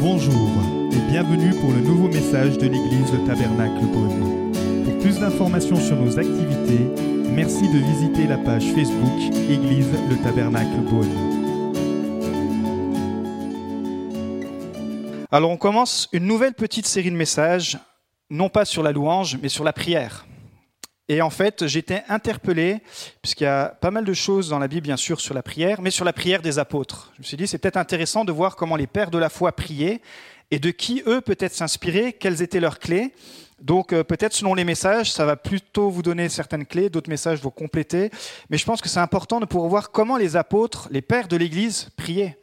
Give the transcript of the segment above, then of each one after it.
Bonjour et bienvenue pour le nouveau message de l'église Le Tabernacle Beaune. Pour plus d'informations sur nos activités, merci de visiter la page Facebook Église Le Tabernacle Beaune. Alors on commence une nouvelle petite série de messages, non pas sur la louange, mais sur la prière. Et en fait, j'étais interpellé, puisqu'il y a pas mal de choses dans la Bible, bien sûr, sur la prière, mais sur la prière des apôtres. Je me suis dit, c'est peut-être intéressant de voir comment les pères de la foi priaient et de qui eux peut-être s'inspirer, quelles étaient leurs clés. Donc euh, peut-être selon les messages, ça va plutôt vous donner certaines clés, d'autres messages vont compléter. Mais je pense que c'est important de pouvoir voir comment les apôtres, les pères de l'Église, priaient.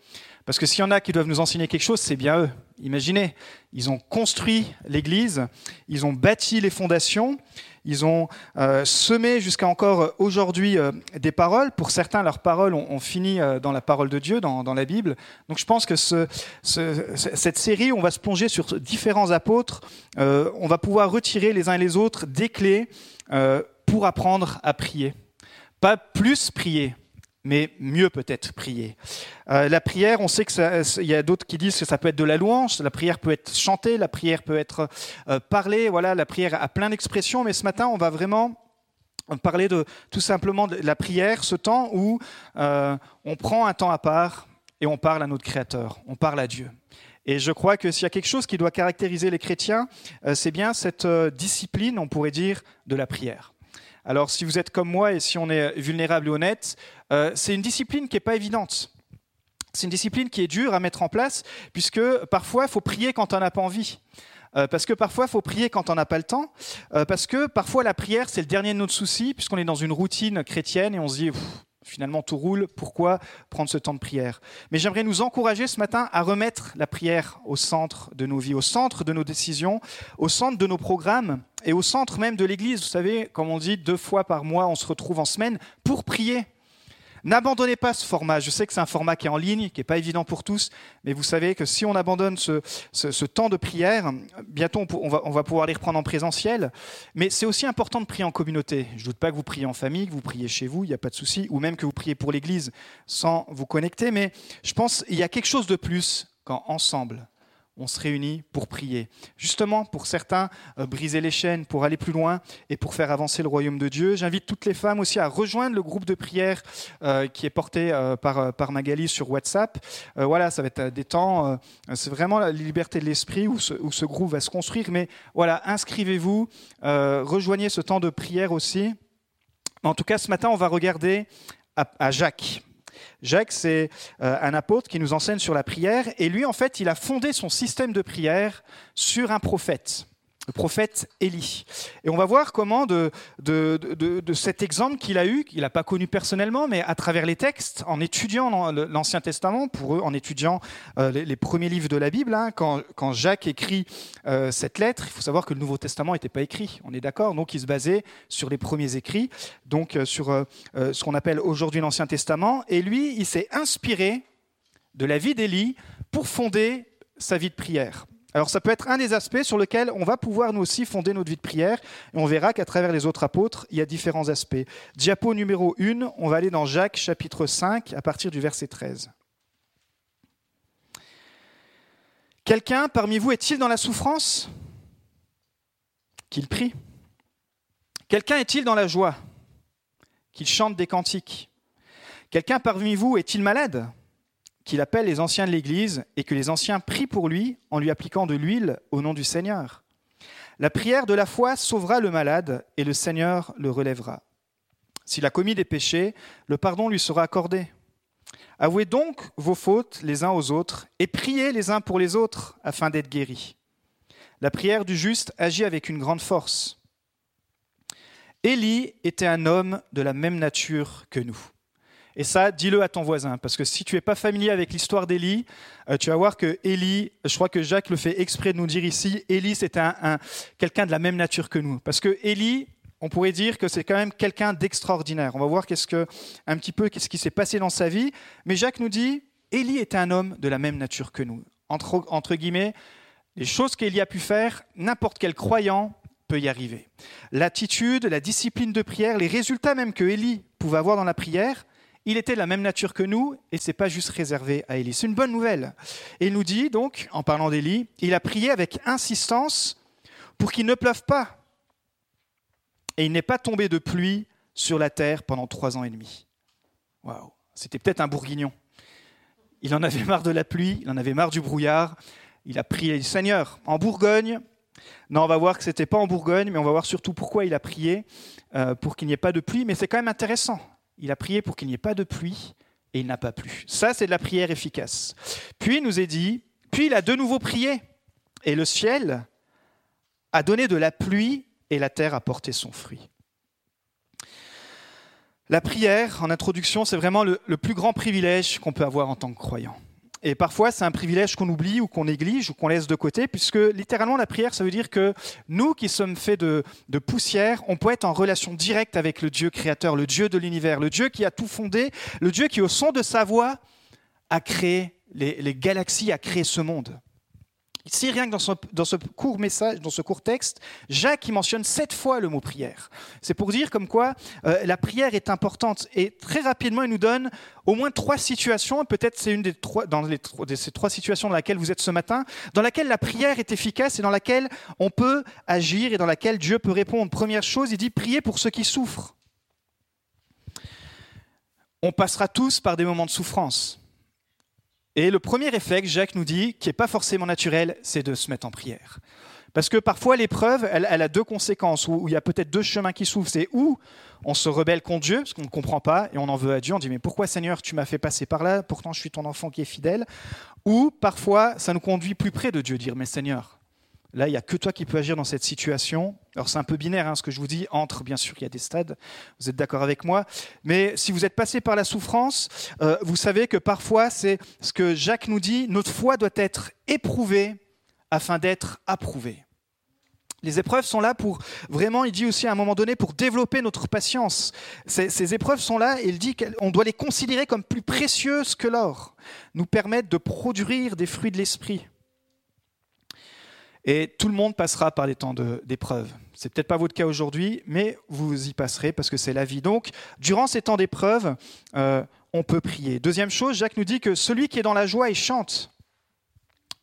Parce que s'il y en a qui doivent nous enseigner quelque chose, c'est bien eux. Imaginez, ils ont construit l'Église, ils ont bâti les fondations, ils ont euh, semé jusqu'à encore aujourd'hui euh, des paroles. Pour certains, leurs paroles ont, fini euh, dans la parole de Dieu, dans, la Bible. Donc je pense que ce, cette série, on va se plonger sur différents apôtres. on va pouvoir retirer les uns et les autres des clés pour apprendre à prier. Pas plus prier, mais mieux peut-être prier. Euh, la prière, on sait qu'il y a d'autres qui disent que ça peut être de la louange, la prière peut être chantée, la prière peut être euh, parlée, voilà, la prière a plein d'expressions, mais ce matin, on va vraiment parler de tout simplement la prière, ce temps où euh, on prend un temps à part et on parle à notre Créateur, on parle à Dieu. Et je crois que s'il y a quelque chose qui doit caractériser les chrétiens, c'est bien cette discipline, on pourrait dire, de la prière. Alors si vous êtes comme moi et si on est vulnérable et honnête, euh, c'est une discipline qui n'est pas évidente. C'est une discipline qui est dure à mettre en place, puisque parfois il faut prier quand on n'a pas envie. Euh, parce que parfois, il faut prier quand on n'a pas le temps. Euh, parce que parfois, la prière, c'est le dernier de nos soucis, puisqu'on est dans une routine chrétienne et on se dit, finalement, tout roule. Pourquoi prendre ce temps de prière? Mais j'aimerais nous encourager ce matin à remettre la prière au centre de nos vies, au centre de nos décisions, au centre de nos programmes et au centre même de l'Église. Vous savez, comme on dit, deux fois par mois, on se retrouve en semaine pour prier. N'abandonnez pas ce format. Je sais que c'est un format qui est en ligne, qui n'est pas évident pour tous, mais vous savez que si on abandonne ce, temps de prière, bientôt on, va, pouvoir les reprendre en présentiel. Mais c'est aussi important de prier en communauté. Je ne doute pas que vous priez en famille, que vous priez chez vous, il n'y a pas de souci, ou même que vous priez pour l'Église sans vous connecter. Mais je pense qu'il y a quelque chose de plus quand ensemble, on se réunit pour prier. Justement, pour certains, euh, briser les chaînes, pour aller plus loin et pour faire avancer le royaume de Dieu. J'invite toutes les femmes aussi à rejoindre le groupe de prière euh, qui est porté euh, par, par Magali sur WhatsApp. voilà, ça va être des temps, c'est vraiment la liberté de l'esprit où, où, ce groupe va se construire. Mais voilà, inscrivez-vous, rejoignez ce temps de prière aussi. En tout cas, ce matin, on va regarder à Jacques. Jacques, c'est euh, un apôtre qui nous enseigne sur la prière, et lui, en fait, il a fondé son système de prière sur un prophète prophète Élie. Et on va voir comment de, de, cet exemple qu'il a eu, qu'il n'a pas connu personnellement, mais à travers les textes, en étudiant l'Ancien Testament, pour eux, en étudiant euh, les, premiers livres de la Bible, hein, quand, Jacques écrit euh, cette lettre, il faut savoir que le Nouveau Testament n'était pas écrit, on est d'accord, donc il se basait sur les premiers écrits, donc euh, sur ce qu'on appelle aujourd'hui l'Ancien Testament, et lui, il s'est inspiré de la vie d'Élie pour fonder sa vie de prière. Alors ça peut être un des aspects sur lesquels on va pouvoir nous aussi fonder notre vie de prière. Et on verra qu'à travers les autres apôtres, il y a différents aspects. Diapo numéro 1, on va aller dans Jacques chapitre 5 à partir du verset 13. Quelqu'un parmi vous est-il dans la souffrance? Qu'il prie. Quelqu'un est-il dans la joie? Qu'il chante des cantiques. Quelqu'un parmi vous est-il malade? Qu'il appelle les anciens de l'Église et que les anciens prient pour lui en lui appliquant de l'huile au nom du Seigneur. La prière de la foi sauvera le malade et le Seigneur le relèvera. S'il a commis des péchés, le pardon lui sera accordé. Avouez donc vos fautes les uns aux autres et priez les uns pour les autres afin d'être guéris. La prière du juste agit avec une grande force. Élie était un homme de la même nature que nous. Et ça, dis-le à ton voisin, parce que si tu n'es pas familier avec l'histoire d'Élie, euh, tu vas voir que Élie, je crois que Jacques le fait exprès de nous dire ici, Élie c'était un, quelqu'un de la même nature que nous. Parce que Élie, on pourrait dire que c'est quand même quelqu'un d'extraordinaire. On va voir qu'est-ce que, un petit peu qu'est-ce qui s'est passé dans sa vie. Mais Jacques nous dit, Élie était un homme de la même nature que nous. Entre, entre guillemets, les choses qu'Élie a pu faire, n'importe quel croyant peut y arriver. L'attitude, la discipline de prière, les résultats même que Élie pouvait avoir dans la prière, il était de la même nature que nous et c'est pas juste réservé à Élie. C'est une bonne nouvelle. Et il nous dit donc, en parlant d'Élie, il a prié avec insistance pour qu'il ne pleuve pas. Et il n'est pas tombé de pluie sur la terre pendant trois ans et demi. Waouh, c'était peut-être un bourguignon. Il en avait marre de la pluie, il en avait marre du brouillard. Il a prié, Seigneur, en Bourgogne, non, on va voir que ce n'était pas en Bourgogne, mais on va voir surtout pourquoi il a prié euh, pour qu'il n'y ait pas de pluie. Mais c'est quand même intéressant. Il a prié pour qu'il n'y ait pas de pluie et il n'a pas plu. Ça, c'est de la prière efficace. Puis il nous est dit, puis il a de nouveau prié et le ciel a donné de la pluie et la terre a porté son fruit. La prière, en introduction, c'est vraiment le, plus grand privilège qu'on peut avoir en tant que croyant. Et parfois, c'est un privilège qu'on oublie ou qu'on néglige ou qu'on laisse de côté, puisque littéralement, la prière, ça veut dire que nous qui sommes faits de, poussière, on peut être en relation directe avec le Dieu créateur, le Dieu de l'univers, le Dieu qui a tout fondé, le Dieu qui, au son de sa voix, a créé les galaxies, a créé ce monde. Ici, rien que dans ce, court message, dans ce court texte, Jacques mentionne sept fois le mot prière. C'est pour dire comme quoi euh, la prière est importante. Et très rapidement, il nous donne au moins trois situations, peut-être c'est une des trois, situations dans lesquelles vous êtes ce matin, dans laquelle la prière est efficace et dans laquelle on peut agir et dans laquelle Dieu peut répondre. Première chose, il dit prier pour ceux qui souffrent. On passera tous par des moments de souffrance. Et le premier réflexe, Jacques nous dit, qui n'est pas forcément naturel, c'est de se mettre en prière. Parce que parfois, l'épreuve, elle, a deux conséquences, où, il y a peut-être deux chemins qui s'ouvrent. C'est où on se rebelle contre Dieu, parce qu'on ne comprend pas, et on en veut à Dieu, on dit, mais pourquoi Seigneur, tu m'as fait passer par là, pourtant je suis ton enfant qui est fidèle. Ou parfois, ça nous conduit plus près de Dieu, dire, mais Seigneur, Là, il n'y a que toi qui peux agir dans cette situation. Alors c'est un peu binaire hein, ce que je vous dis, entre, bien sûr, il y a des stades, vous êtes d'accord avec moi, mais si vous êtes passé par la souffrance, euh, vous savez que parfois, c'est ce que Jacques nous dit, notre foi doit être éprouvée afin d'être approuvée. Les épreuves sont là pour, vraiment, il dit aussi à un moment donné, pour développer notre patience. Ces, épreuves sont là il dit qu'on doit les considérer comme plus précieuses que l'or, nous permettre de produire des fruits de l'esprit. Et tout le monde passera par des temps d'épreuve. C'est peut-être pas votre cas aujourd'hui, mais vous y passerez parce que c'est la vie. Donc, durant ces temps d'épreuve, euh, on peut prier. Deuxième chose, Jacques nous dit que celui qui est dans la joie, il chante.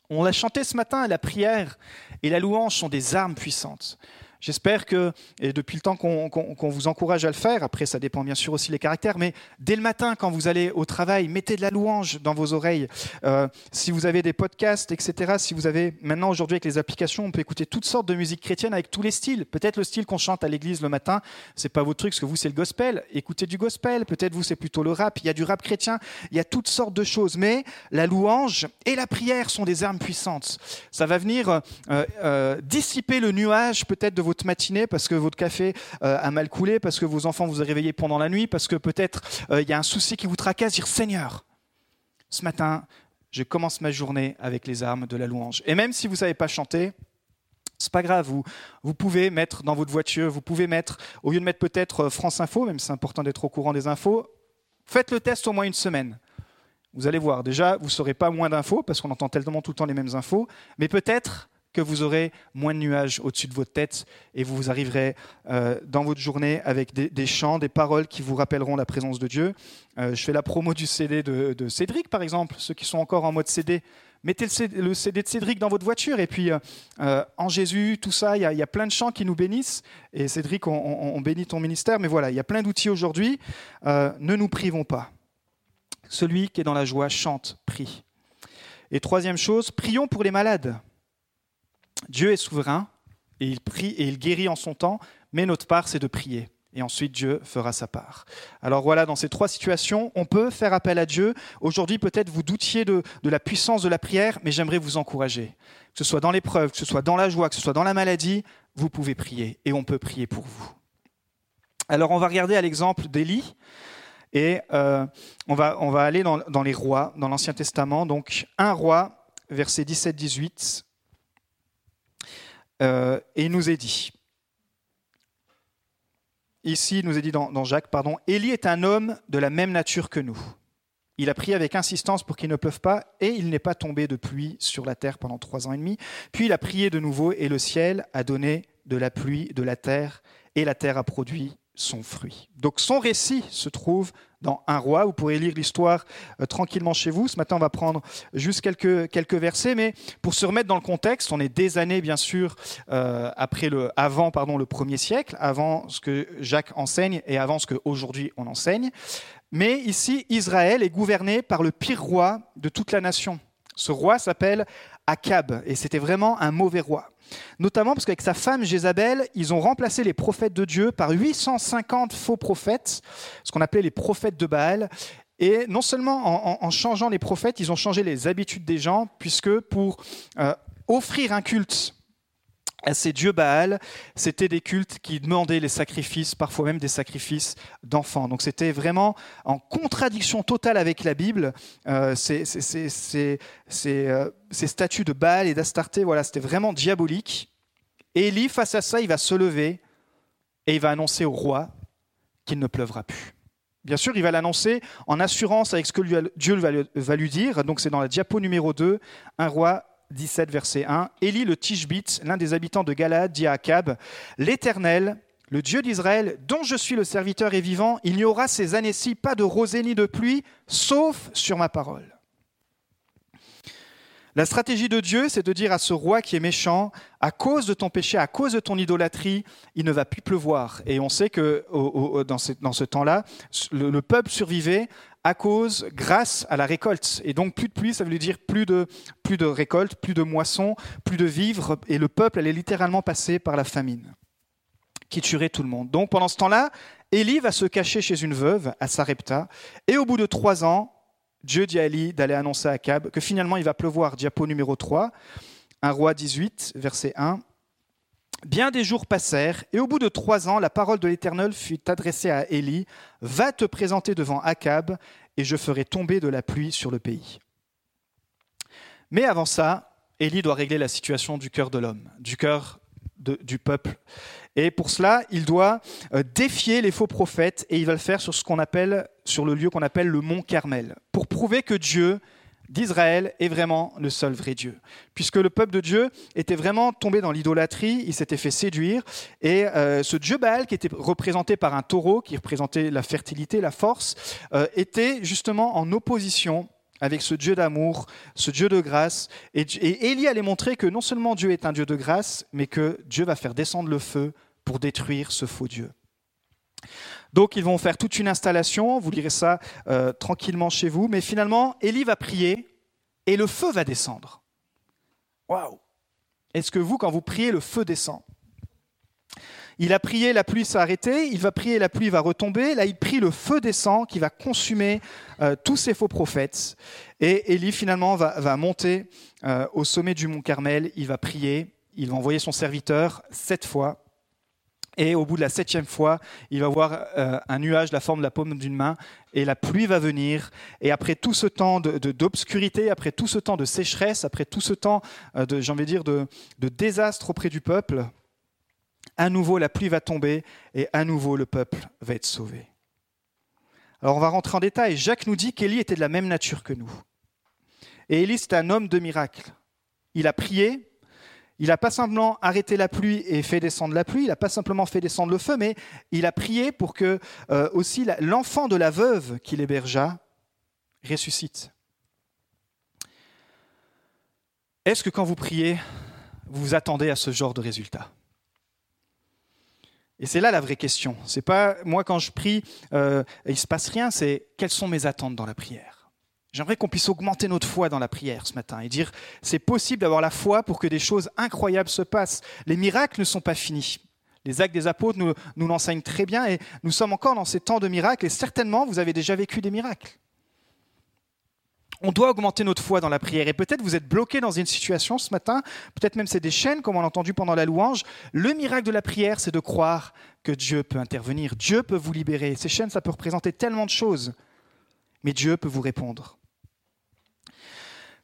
On l'a chanté ce matin, la prière et la louange sont des armes puissantes. J'espère que, et depuis le temps qu'on vous encourage à le faire, après ça dépend bien sûr aussi les caractères, mais dès le matin quand vous allez au travail, mettez de la louange dans vos oreilles. Euh, si vous avez des podcasts, etc., si vous avez maintenant aujourd'hui avec les applications, on peut écouter toutes sortes de musique chrétienne avec tous les styles. Peut-être le style qu'on chante à l'église le matin, c'est pas votre truc, parce que vous c'est le gospel. Écoutez du gospel. Peut-être vous c'est plutôt le rap. Il y a du rap chrétien. Il y a toutes sortes de choses. Mais la louange et la prière sont des armes puissantes. Ça va venir euh, euh, dissiper le nuage peut-être de vos matinée parce que votre café euh, a mal coulé, parce que vos enfants vous ont réveillé pendant la nuit, parce que peut-être euh, il y a un souci qui vous tracasse, dire Seigneur, ce matin, je commence ma journée avec les armes de la louange. Et même si vous ne savez pas chanter, c'est pas grave, vous, vous pouvez mettre dans votre voiture, vous pouvez mettre, au lieu de mettre peut-être euh, France Info, même c'est important d'être au courant des infos, faites le test au moins une semaine. Vous allez voir, déjà, vous saurez pas moins d'infos, parce qu'on entend tellement tout le temps les mêmes infos, mais peut-être que vous aurez moins de nuages au-dessus de votre tête et vous arriverez euh, dans votre journée avec des, chants, des paroles qui vous rappelleront la présence de Dieu. Euh, je fais la promo du CD de, Cédric, par exemple, ceux qui sont encore en mode CD. Mettez le CD, de Cédric dans votre voiture et puis euh, en Jésus, tout ça, il y, a plein de chants qui nous bénissent. Et Cédric, on, bénit ton ministère, mais voilà, il y a plein d'outils aujourd'hui. ne nous privons pas. Celui qui est dans la joie chante, prie. Et troisième chose, prions pour les malades. Dieu est souverain et il prie et il guérit en son temps, mais notre part, c'est de prier. Et ensuite, Dieu fera sa part. Alors voilà, dans ces trois situations, on peut faire appel à Dieu. Aujourd'hui, peut-être vous doutiez de, la puissance de la prière, mais j'aimerais vous encourager. Que ce soit dans l'épreuve, que ce soit dans la joie, que ce soit dans la maladie, vous pouvez prier et on peut prier pour vous. Alors on va regarder à l'exemple d'Élie et euh, on, va, aller dans, dans les rois, dans l'Ancien Testament. Donc un roi, verset 17-18. Euh, et il nous est dit, ici il nous est dit dans, Jacques, pardon, Élie est un homme de la même nature que nous. Il a prié avec insistance pour qu'il ne pleuve pas, et il n'est pas tombé de pluie sur la terre pendant trois ans et demi. Puis il a prié de nouveau, et le ciel a donné de la pluie de la terre, et la terre a produit son fruit. Donc son récit se trouve dans un roi. Vous pourrez lire l'histoire euh, tranquillement chez vous. Ce matin, on va prendre juste quelques, versets, mais pour se remettre dans le contexte, on est des années, bien sûr, euh, après le, avant le premier siècle, avant ce que Jacques enseigne et avant ce qu'aujourd'hui on enseigne. Mais ici, Israël est gouverné par le pire roi de toute la nation. Ce roi s'appelle Akab, et c'était vraiment un mauvais roi. Notamment parce qu'avec sa femme Jézabel, ils ont remplacé les prophètes de Dieu par 850 faux prophètes, ce qu'on appelait les prophètes de Baal. Et non seulement en, changeant les prophètes, ils ont changé les habitudes des gens, puisque pour euh, offrir un culte ces dieux Baal, c'était des cultes qui demandaient les sacrifices, parfois même des sacrifices d'enfants. Donc c'était vraiment en contradiction totale avec la Bible. Euh, ces, euh, ces, statues de Baal et d'Astarté, voilà, c'était vraiment diabolique. Et Élie, face à ça, il va se lever et il va annoncer au roi qu'il ne pleuvra plus. Bien sûr, il va l'annoncer en assurance avec ce que Dieu va lui dire. Donc c'est dans la diapo numéro 2, un roi 17, verset 1, Élie le Tishbite, l'un des habitants de Galad, dit à Akab, L'Éternel, le Dieu d'Israël, dont je suis le serviteur et vivant, il n'y aura ces années-ci pas de rosée ni de pluie, sauf sur ma parole. La stratégie de Dieu, c'est de dire à ce roi qui est méchant, à cause de ton péché, à cause de ton idolâtrie, il ne va plus pleuvoir. Et on sait que dans ce, temps-là, le, peuple survivait à cause, grâce à la récolte. Et donc plus de pluie, ça veut dire plus de, plus de récolte, plus de moissons, plus de vivres, et le peuple allait littéralement passer par la famine, qui tuerait tout le monde. Donc pendant ce temps-là, Élie va se cacher chez une veuve à Sarepta, et au bout de trois ans, Dieu dit à Élie d'aller annoncer à Akab que finalement il va pleuvoir. Diapo numéro 3, un roi 18, verset 1. Bien des jours passèrent, et au bout de trois ans, la parole de l'Éternel fut adressée à Élie Va te présenter devant Akab, et je ferai tomber de la pluie sur le pays. Mais avant ça, Élie doit régler la situation du cœur de l'homme, du cœur du peuple. Et pour cela, il doit euh, défier les faux prophètes, et il va le faire sur ce qu'on appelle, sur le lieu qu'on appelle le mont Carmel, pour prouver que Dieu d'Israël est vraiment le seul vrai Dieu. Puisque le peuple de Dieu était vraiment tombé dans l'idolâtrie, il s'était fait séduire, et euh, ce Dieu Baal, qui était représenté par un taureau, qui représentait la fertilité, la force, euh, était justement en opposition avec ce Dieu d'amour, ce Dieu de grâce. Et, et Élie allait montrer que non seulement Dieu est un Dieu de grâce, mais que Dieu va faire descendre le feu pour détruire ce faux Dieu. Donc ils vont faire toute une installation, vous lirez ça euh, tranquillement chez vous, mais finalement, Élie va prier et le feu va descendre. Waouh. Est-ce que vous, quand vous priez, le feu descend? Il a prié, la pluie s'est arrêtée, il va prier, la pluie va retomber, là il prie, le feu descend qui va consumer euh, tous ces faux prophètes. Et Élie finalement va, monter euh, au sommet du mont Carmel, il va prier, il va envoyer son serviteur sept fois, et au bout de la septième fois, il va voir euh, un nuage de la forme de la paume d'une main, et la pluie va venir. Et après tout ce temps d'obscurité, après tout ce temps de sécheresse, après tout ce temps euh, de, j'ai dire, de, désastre auprès du peuple, à nouveau la pluie va tomber, et à nouveau le peuple va être sauvé. Alors on va rentrer en détail. Jacques nous dit qu'Élie était de la même nature que nous. Et Élie, c'est un homme de miracle. Il a prié, il n'a pas simplement arrêté la pluie et fait descendre la pluie, il n'a pas simplement fait descendre le feu, mais il a prié pour que euh, aussi l'enfant de la veuve qu'il hébergea ressuscite. Est-ce que quand vous priez, vous attendez à ce genre de résultat? Et c'est là la vraie question. C'est pas moi quand je prie, euh, il se passe rien. C'est quelles sont mes attentes dans la prière? J'aimerais qu'on puisse augmenter notre foi dans la prière ce matin et dire c'est possible d'avoir la foi pour que des choses incroyables se passent. Les miracles ne sont pas finis. Les actes des apôtres nous, nous l'enseignent très bien et nous sommes encore dans ces temps de miracles et certainement vous avez déjà vécu des miracles. On doit augmenter notre foi dans la prière et peut-être vous êtes bloqué dans une situation ce matin, peut-être même c'est des chaînes comme on a entendu pendant la louange. Le miracle de la prière, c'est de croire que Dieu peut intervenir, Dieu peut vous libérer. Ces chaînes, ça peut représenter tellement de choses, mais Dieu peut vous répondre.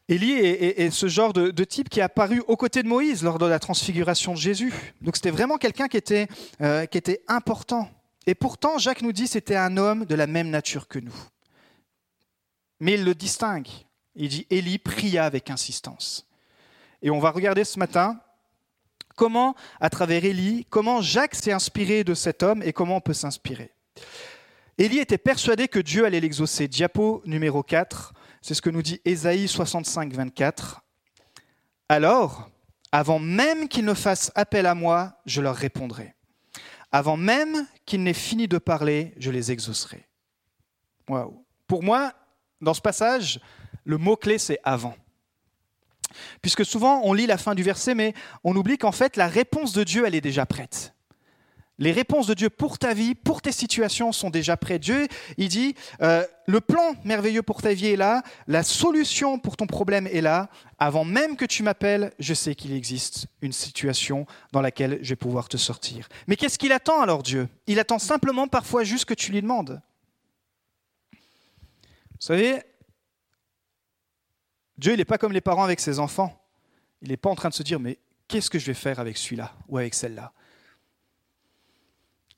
Élie est, ce genre de, type qui est apparu aux côtés de Moïse lors de la transfiguration de Jésus. Donc c'était vraiment quelqu'un qui, était, euh, qui était important. Et pourtant, Jacques nous dit c'était un homme de la même nature que nous. Mais il le distingue. Il dit Élie pria avec insistance. Et on va regarder ce matin comment, à travers Élie, comment Jacques s'est inspiré de cet homme et comment on peut s'inspirer. Élie était persuadé que Dieu allait l'exaucer. Diapo numéro 4, c'est ce que nous dit Ésaïe 65, 24. Alors, avant même qu'ils ne fassent appel à moi, je leur répondrai. Avant même qu'ils n'aient fini de parler, je les exaucerai. Pour moi, dans ce passage, le mot-clé, c'est avant. Puisque souvent, on lit la fin du verset, mais on oublie qu'en fait, la réponse de Dieu, elle est déjà prête. Les réponses de Dieu pour ta vie, pour tes situations sont déjà prêtes. Dieu, il dit, euh, le plan merveilleux pour ta vie est là, la solution pour ton problème est là. Avant même que tu m'appelles, je sais qu'il existe une situation dans laquelle je vais pouvoir te sortir. Mais qu'est-ce qu'il attend alors Dieu? Il attend simplement parfois juste que tu lui demandes. Vous savez, Dieu, il n'est pas comme les parents avec ses enfants. Il n'est pas en train de se dire, mais qu'est-ce que je vais faire avec celui-là ou avec celle-là?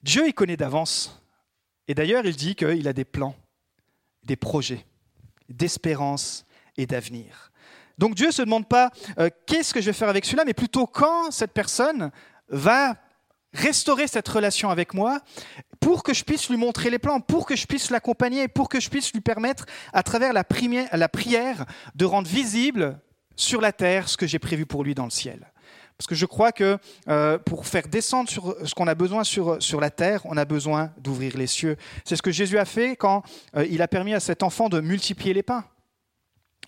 Dieu, il connaît d'avance. Et d'ailleurs, il dit qu'il a des plans, des projets, d'espérance et d'avenir. Donc Dieu ne se demande pas euh, qu'est-ce que je vais faire avec celui-là, mais plutôt quand cette personne va restaurer cette relation avec moi pour que je puisse lui montrer les plans, pour que je puisse l'accompagner, pour que je puisse lui permettre, à travers la, la prière, de rendre visible sur la terre ce que j'ai prévu pour lui dans le ciel. Parce que je crois que euh, pour faire descendre ce qu'on a besoin sur, la terre, on a besoin d'ouvrir les cieux. C'est ce que Jésus a fait quand euh, il a permis à cet enfant de multiplier les pains.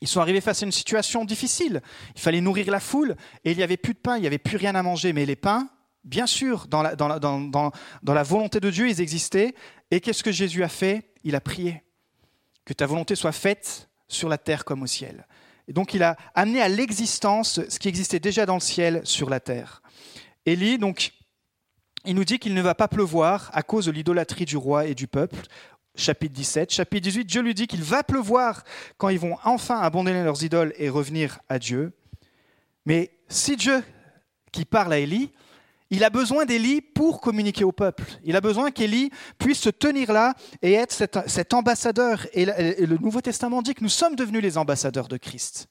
Ils sont arrivés face à une situation difficile. Il fallait nourrir la foule et il n'y avait plus de pain, il n'y avait plus rien à manger. Mais les pains, bien sûr, dans la volonté de Dieu, ils existaient. Et qu'est-ce que Jésus a fait? Il a prié. Que ta volonté soit faite sur la terre comme au ciel. Et donc il a amené à l'existence ce qui existait déjà dans le ciel sur la terre. Élie, donc, il nous dit qu'il ne va pas pleuvoir à cause de l'idolâtrie du roi et du peuple. Chapitre 17. Chapitre 18, Dieu lui dit qu'il va pleuvoir quand ils vont enfin abandonner leurs idoles et revenir à Dieu. Mais si Dieu qui parle à Élie, il a besoin d'Élie pour communiquer au peuple. Il a besoin qu'Élie puisse se tenir là et être cet, ambassadeur. Et le Nouveau Testament dit que nous sommes devenus les ambassadeurs de Christ.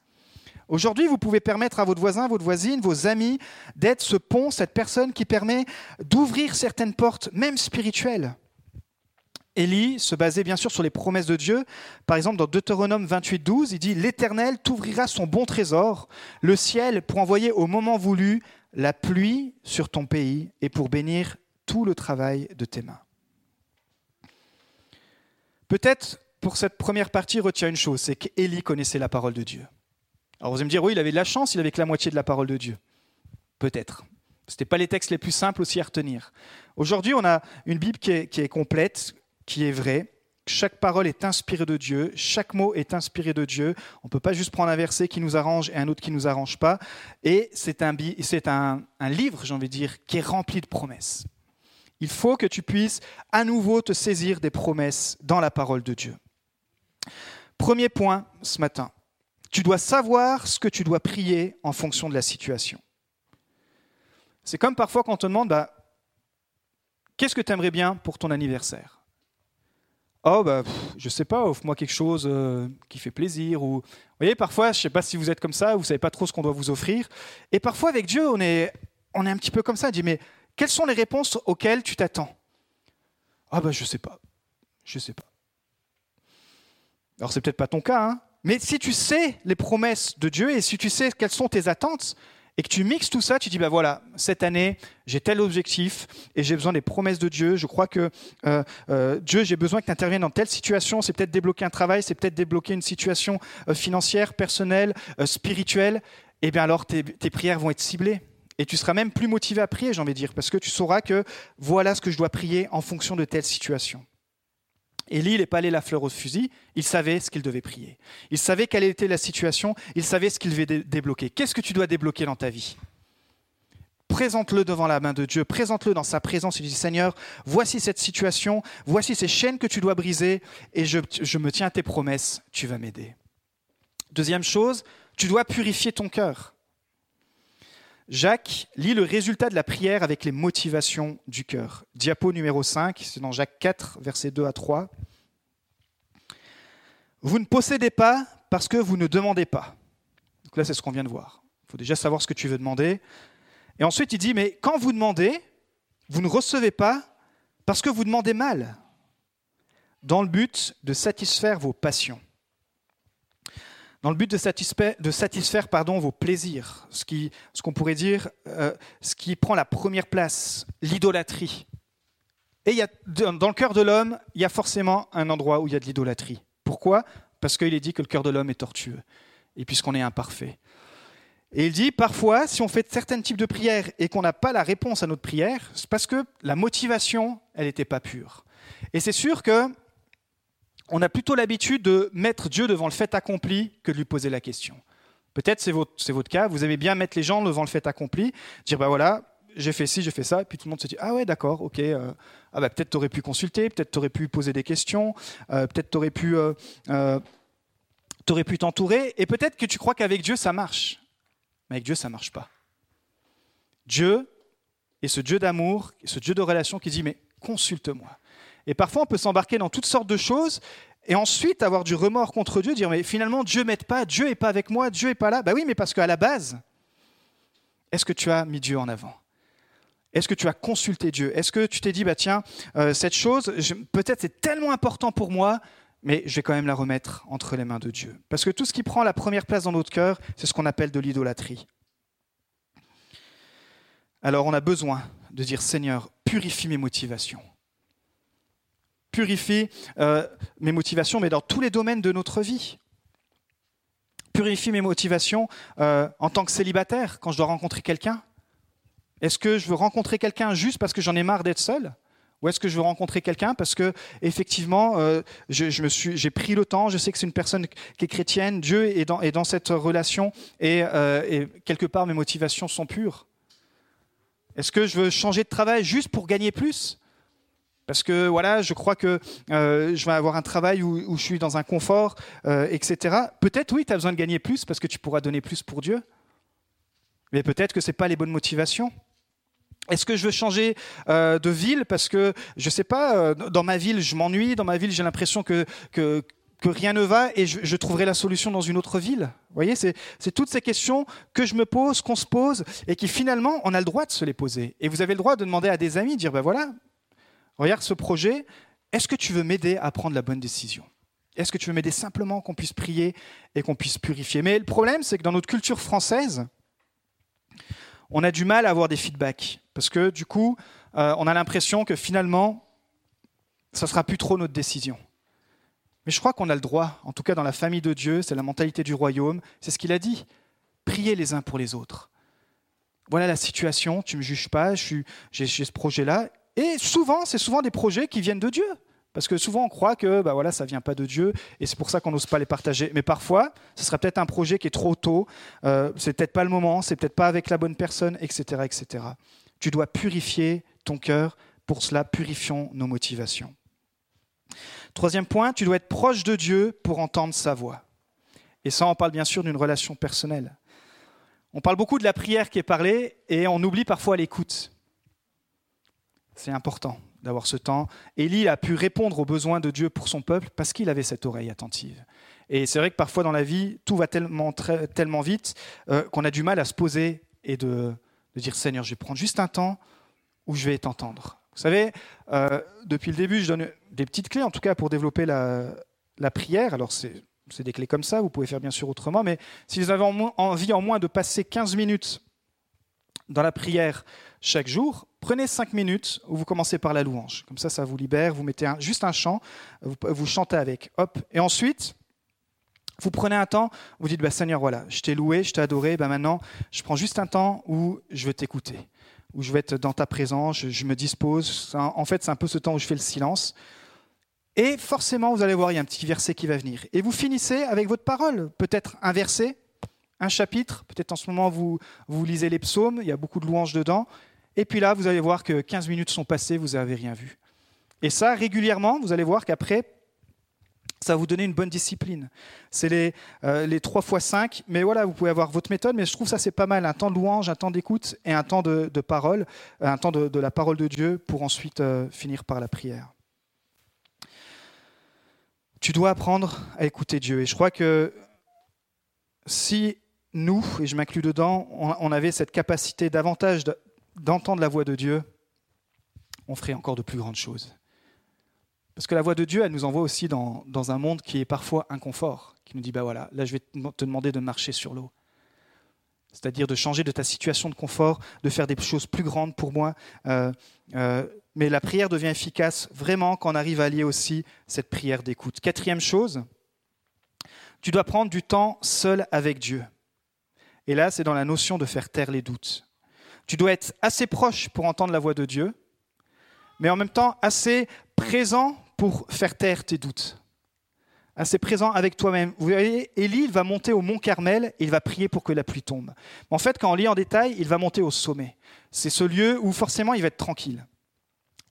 Aujourd'hui, vous pouvez permettre à votre voisin, votre voisine, vos amis d'être ce pont, cette personne qui permet d'ouvrir certaines portes, même spirituelles. Élie se basait bien sûr sur les promesses de Dieu. Par exemple, dans Deutéronome 28, 12, il dit L'Éternel t'ouvrira son bon trésor, le ciel, pour envoyer au moment voulu la pluie sur ton pays et pour bénir tout le travail de tes mains. Peut-être pour cette première partie, retiens une chose, c'est qu'Élie connaissait la parole de Dieu. Alors vous allez me dire, oui, il avait de la chance, il avait que la moitié de la parole de Dieu. Peut-être. Ce n'était pas les textes les plus simples aussi à retenir. Aujourd'hui, on a une Bible qui est complète, qui est vraie, chaque parole est inspirée de Dieu, chaque mot est inspiré de Dieu. On ne peut pas juste prendre un verset qui nous arrange et un autre qui ne nous arrange pas. Et c'est un, un, un livre, j'ai envie de dire, qui est rempli de promesses. Il faut que tu puisses à nouveau te saisir des promesses dans la parole de Dieu. Premier point ce matin, tu dois savoir ce que tu dois prier en fonction de la situation. C'est comme parfois quand on te demande, bah, qu'est-ce que tu aimerais bien pour ton anniversaire? Oh, bah, je sais pas, offre-moi quelque chose euh, qui fait plaisir. Ou... Vous voyez, parfois, je sais pas si vous êtes comme ça, vous savez pas trop ce qu'on doit vous offrir. Et parfois, avec Dieu, on est, on est un petit peu comme ça. On dit, mais quelles sont les réponses auxquelles tu t'attends? Ah, bah, je sais pas. Je sais pas. Alors, c'est peut-être pas ton cas, hein, mais si tu sais les promesses de Dieu et si tu sais quelles sont tes attentes, et que tu mixes tout ça, tu dis, bah voilà, cette année, j'ai tel objectif et j'ai besoin des promesses de Dieu. Je crois que euh, euh, Dieu, j'ai besoin que tu interviennes dans telle situation. C'est peut-être débloquer un travail, c'est peut-être débloquer une situation euh, financière, personnelle, spirituelle. Et eh bien alors, tes, tes prières vont être ciblées. Et tu seras même plus motivé à prier, j'ai envie de dire, parce que tu sauras que voilà ce que je dois prier en fonction de telle situation. Élie n'est pas allé la fleur au fusil, il savait ce qu'il devait prier. Il savait quelle était la situation, il savait ce qu'il devait débloquer. Qu'est-ce que tu dois débloquer dans ta vie? Présente-le devant la main de Dieu, présente-le dans sa présence et dis Seigneur, voici cette situation, voici ces chaînes que tu dois briser et je, je me tiens à tes promesses, tu vas m'aider. Deuxième chose, tu dois purifier ton cœur. Jacques lit le résultat de la prière avec les motivations du cœur. Diapo numéro 5, c'est dans Jacques 4, versets 2 à 3. Vous ne possédez pas parce que vous ne demandez pas. Donc là, c'est ce qu'on vient de voir. Il faut déjà savoir ce que tu veux demander. Et ensuite, il dit, mais quand vous demandez, vous ne recevez pas parce que vous demandez mal, dans le but de satisfaire vos passions dans le but de satisfaire, de satisfaire pardon, vos plaisirs, ce qu'on ce qu'on pourrait dire, euh, ce qui prend la première place, l'idolâtrie. Et y a, dans le cœur de l'homme, il y a forcément un endroit où il y a de l'idolâtrie. Pourquoi? Parce qu'il est dit que le cœur de l'homme est tortueux, et puisqu'on est imparfait. Et il dit, parfois, si on fait certains types de prières et qu'on n'a pas la réponse à notre prière, c'est parce que la motivation, elle n'était pas pure. Et c'est sûr que on a plutôt l'habitude de mettre Dieu devant le fait accompli que de lui poser la question. Peut-être c'est votre, c'est votre cas, vous aimez bien mettre les gens devant le fait accompli, dire bah voilà, j'ai fait ci, j'ai fait ça, et puis tout le monde se dit ah ouais d'accord, ok, euh, ah bah peut-être t'aurais pu consulter, peut-être t'aurais pu poser des questions, euh, peut-être t'aurais pu euh, t'aurais pu t'entourer, et peut-être que tu crois qu'avec Dieu ça marche, mais avec Dieu ça marche pas. Dieu est ce Dieu d'amour, ce Dieu de relation qui dit mais consulte-moi. Et parfois, on peut s'embarquer dans toutes sortes de choses et ensuite avoir du remords contre Dieu, dire mais finalement Dieu m'aide pas, Dieu est pas avec moi, Dieu est pas là. Bah oui, mais parce qu'à la base, est-ce que tu as mis Dieu en avant? Est-ce que tu as consulté Dieu? Est-ce que tu t'es dit bah tiens euh, cette chose peut-être c'est tellement important pour moi, mais je vais quand même la remettre entre les mains de Dieu Parce que tout ce qui prend la première place dans notre cœur, c'est ce qu'on appelle de l'idolâtrie. Alors on a besoin de dire Seigneur, purifie mes motivations purifie euh, mes motivations, mais dans tous les domaines de notre vie. Purifie mes motivations euh, en tant que célibataire, quand je dois rencontrer quelqu'un. Est-ce que je veux rencontrer quelqu'un juste parce que j'en ai marre d'être seul? Ou est-ce que je veux rencontrer quelqu'un parce que effectivement euh, je, me suis, j'ai pris le temps, je sais que c'est une personne qui est chrétienne, Dieu est dans, cette relation et quelque part mes motivations sont pures. Est-ce que je veux changer de travail juste pour gagner plus? Parce que voilà, je crois que euh, je vais avoir un travail où, je suis dans un confort, euh, etc. Peut-être oui, tu as besoin de gagner plus parce que tu pourras donner plus pour Dieu. Mais peut-être que ce n'est pas les bonnes motivations. Est-ce que je veux changer euh, de ville parce que, je ne sais pas, dans ma ville, je m'ennuie, dans ma ville, j'ai l'impression que, rien ne va et je, trouverai la solution dans une autre ville? Vous voyez, c'est toutes ces questions que je me pose, qu'on se pose et qui finalement, on a le droit de se les poser. Et vous avez le droit de demander à des amis, de dire, ben voilà, regarde ce projet, est-ce que tu veux m'aider à prendre la bonne décision? Est-ce que tu veux m'aider simplement qu'on puisse prier et qu'on puisse purifier? Mais le problème, c'est que dans notre culture française, on a du mal à avoir des feedbacks. Parce que du coup, euh, on a l'impression que finalement, ça ne sera plus trop notre décision. Mais je crois qu'on a le droit, en tout cas dans la famille de Dieu, c'est la mentalité du royaume, c'est ce qu'il a dit. Priez les uns pour les autres. Voilà la situation, tu ne me juges pas, j'ai ce projet-là, et souvent, c'est souvent des projets qui viennent de Dieu. Parce que souvent, on croit que bah ça ne vient pas de Dieu, et c'est pour ça qu'on n'ose pas les partager. Mais parfois, ce sera peut-être un projet qui est trop tôt, euh, c'est peut-être pas le moment, c'est peut-être pas avec la bonne personne, etc., etc. Tu dois purifier ton cœur. Pour cela, purifions nos motivations. Troisième point, tu dois être proche de Dieu pour entendre sa voix. Et ça, on parle bien sûr d'une relation personnelle. On parle beaucoup de la prière qui est parlée, et on oublie parfois l'écoute. C'est important d'avoir ce temps. Élie a pu répondre aux besoins de Dieu pour son peuple parce qu'il avait cette oreille attentive. Et c'est vrai que parfois dans la vie, tout va tellement, vite euh, qu'on a du mal à se poser et de, dire Seigneur, je vais prendre juste un temps où je vais t'entendre. Vous savez, euh, depuis le début, je donne des petites clés, en tout cas pour développer la prière. Alors c'est des clés comme ça, vous pouvez faire bien sûr autrement, mais si vous avez envie en moins de passer 15 minutes dans la prière chaque jour, prenez cinq minutes où vous commencez par la louange. Comme ça, ça vous libère. Vous mettez juste un chant, vous, chantez avec. Hop. Et ensuite, vous prenez un temps, vous dites bah, Seigneur, voilà, je t'ai loué, je t'ai adoré. Bah, maintenant, je prends juste un temps où je veux t'écouter, où je vais être dans ta présence, je, me dispose. En fait, c'est un peu ce temps où je fais le silence. Et forcément, vous allez voir, il y a un petit verset qui va venir. Et vous finissez avec votre parole. Peut-être un verset, un chapitre. Peut-être en ce moment, vous, vous lisez les psaumes, il y a beaucoup de louanges dedans. Et puis là, vous allez voir que 15 minutes sont passées, vous n'avez rien vu. Et ça, régulièrement, vous allez voir qu'après, ça va vous donner une bonne discipline. C'est les, euh, les 3 fois 5, mais voilà, vous pouvez avoir votre méthode, mais je trouve ça c'est pas mal, un temps de louange, un temps d'écoute et un temps de, parole, un temps de, la parole de Dieu pour ensuite euh, finir par la prière. Tu dois apprendre à écouter Dieu. Et je crois que si nous, et je m'inclus dedans, on avait cette capacité davantage d'entendre la voix de Dieu, on ferait encore de plus grandes choses. Parce que la voix de Dieu, elle nous envoie aussi dans, dans un monde qui est parfois inconfort, qui nous dit, bah voilà, là je vais te demander de marcher sur l'eau. C'est-à-dire de changer de ta situation de confort, de faire des choses plus grandes pour moi. Euh, euh, mais la prière devient efficace vraiment quand on arrive à lier aussi cette prière d'écoute. Quatrième chose, tu dois prendre du temps seul avec Dieu. Et là, c'est dans la notion de faire taire les doutes. Tu dois être assez proche pour entendre la voix de Dieu, mais en même temps assez présent pour faire taire tes doutes. Assez présent avec toi-même. Vous voyez, Élie, va monter au mont Carmel et il va prier pour que la pluie tombe. En fait, quand on lit en détail, il va monter au sommet. C'est ce lieu où forcément il va être tranquille.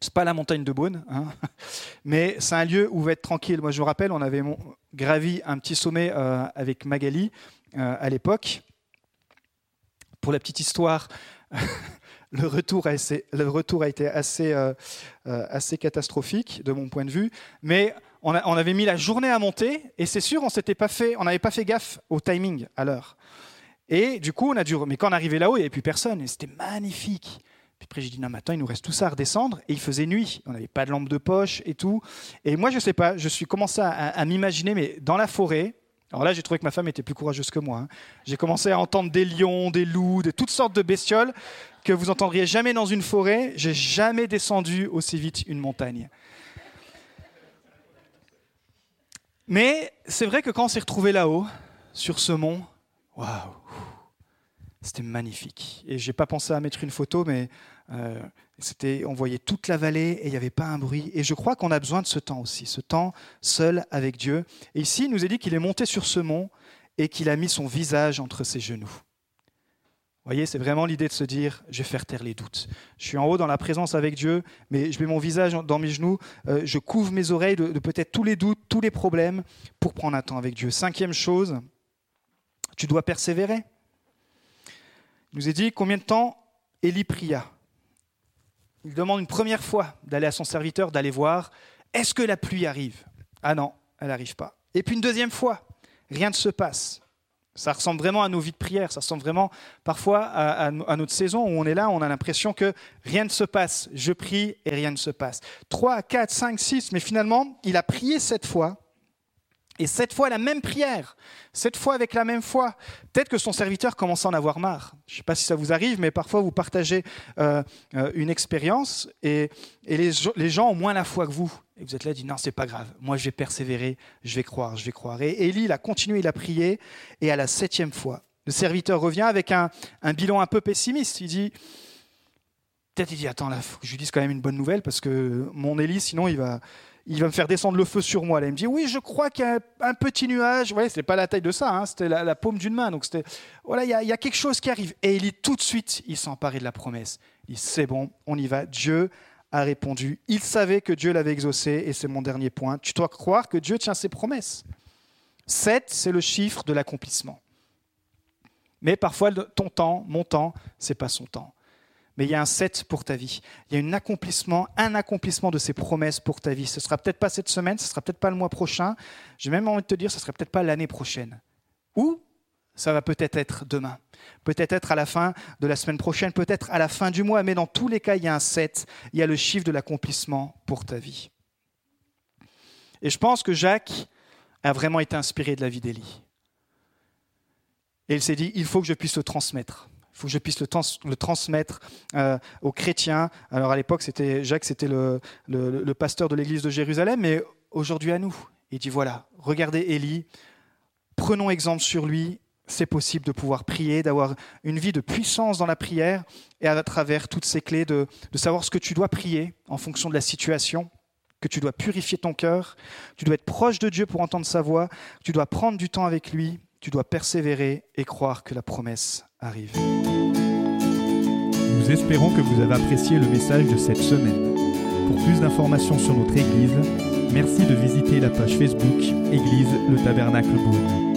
C'est pas la montagne de Beaune, hein, mais c'est un lieu où il va être tranquille. Moi, je me rappelle, on avait gravi un petit sommet euh, avec Magali euh, à l'époque. Pour la petite histoire, le retour a, été assez, euh, euh, assez catastrophique de mon point de vue, mais on, avait mis la journée à monter et c'est sûr, on s'était fait, on n'avait pas fait gaffe au timing à l'heure. Et du coup, on a dû. Mais quand on arrivait là-haut, il n'y avait plus personne et c'était magnifique. Puis après, j'ai dit, non, mais attends, il nous reste tout ça à redescendre. Et il faisait nuit. On n'avait pas de lampe de poche et tout. Et moi, je ne sais pas, je suis commencé à m'imaginer, mais dans la forêt, alors là, j'ai trouvé que ma femme était plus courageuse que moi. Hein. J'ai commencé à entendre des lions, des loups, de toutes sortes de bestioles que vous entendriez jamais dans une forêt. J'ai jamais descendu aussi vite une montagne. Mais c'est vrai que quand on s'est retrouvé là-haut, sur ce mont, waouh, c'était magnifique. Et j'ai pas pensé à mettre une photo, mais euh, c'était, on voyait toute la vallée et il n'y avait pas un bruit. Et je crois qu'on a besoin de ce temps aussi, ce temps seul avec Dieu. Et ici, il nous est dit qu'il est monté sur ce mont et qu'il a mis son visage entre ses genoux. Vous voyez, c'est vraiment l'idée de se dire, je vais faire taire les doutes. Je suis en haut dans la présence avec Dieu, mais je mets mon visage dans mes genoux, euh, je couvre mes oreilles de, peut-être tous les doutes, tous les problèmes, pour prendre un temps avec Dieu. Cinquième chose, tu dois persévérer. Il nous est dit combien de temps Élie pria? Il demande une première fois d'aller à son serviteur, d'aller voir, est-ce que la pluie arrive? Ah non, elle n'arrive pas. Et puis une deuxième fois, rien ne se passe. Ça ressemble vraiment à nos vies de prière, ça ressemble vraiment parfois à, notre saison où on est là, on a l'impression que rien ne se passe. Je prie et rien ne se passe. Trois, quatre, cinq, six, mais finalement, il a prié cette fois et cette fois, la même prière, cette fois avec la même foi. Peut-être que son serviteur commence à en avoir marre. Je ne sais pas si ça vous arrive, mais parfois vous partagez euh, euh, une expérience et, les, gens ont moins la foi que vous. Et vous êtes là, dit non, c'est pas grave. Moi, je vais persévérer, je vais croire, je vais croire. Et Élie, il a continué, il a prié. Et à la septième fois, le serviteur revient avec un, bilan un peu pessimiste. Il dit, peut-être il dit, attends, là, faut que je lui dise quand même une bonne nouvelle parce que mon Élie, sinon il va il va me faire descendre le feu sur moi. Là, il me dit, oui, je crois qu'il y a un petit nuage. Vous voyez, ce pas la taille de ça, hein, c'était la, paume d'une main. Donc, c'était, voilà, il y, a, quelque chose qui arrive. Et il est tout de suite, il s'emparait de la promesse. Il dit, c'est bon, on y va. Dieu a répondu. Il savait que Dieu l'avait exaucé, et c'est mon dernier point. Tu dois croire que Dieu tient ses promesses. 7, c'est le chiffre de l'accomplissement. Mais parfois, ton temps, mon temps, c'est pas son temps mais il y a un 7 pour ta vie. Il y a un accomplissement, un accomplissement de ces promesses pour ta vie. Ce sera peut-être pas cette semaine, ce sera peut-être pas le mois prochain. J'ai même envie de te dire, ce sera peut-être pas l'année prochaine. Ou ça va peut-être être demain, peut-être être à la fin de la semaine prochaine, peut-être à la fin du mois, mais dans tous les cas, il y a un 7, il y a le chiffre de l'accomplissement pour ta vie. Et je pense que Jacques a vraiment été inspiré de la vie d'Élie. Et il s'est dit, il faut que je puisse le transmettre. Il faut que je puisse le, transmettre euh, aux chrétiens. Alors à l'époque, c'était Jacques, c'était le, le, pasteur de l'église de Jérusalem, mais aujourd'hui à nous. Il dit voilà, regardez Élie, prenons exemple sur lui. C'est possible de pouvoir prier, d'avoir une vie de puissance dans la prière et à travers toutes ces clés de, de savoir ce que tu dois prier en fonction de la situation, que tu dois purifier ton cœur, tu dois être proche de Dieu pour entendre sa voix, tu dois prendre du temps avec lui, tu dois persévérer et croire que la promesse Nous espérons que vous avez apprécié le message de cette semaine. Pour plus d'informations sur notre Église, merci de visiter la page Facebook Église le Tabernacle Beaune.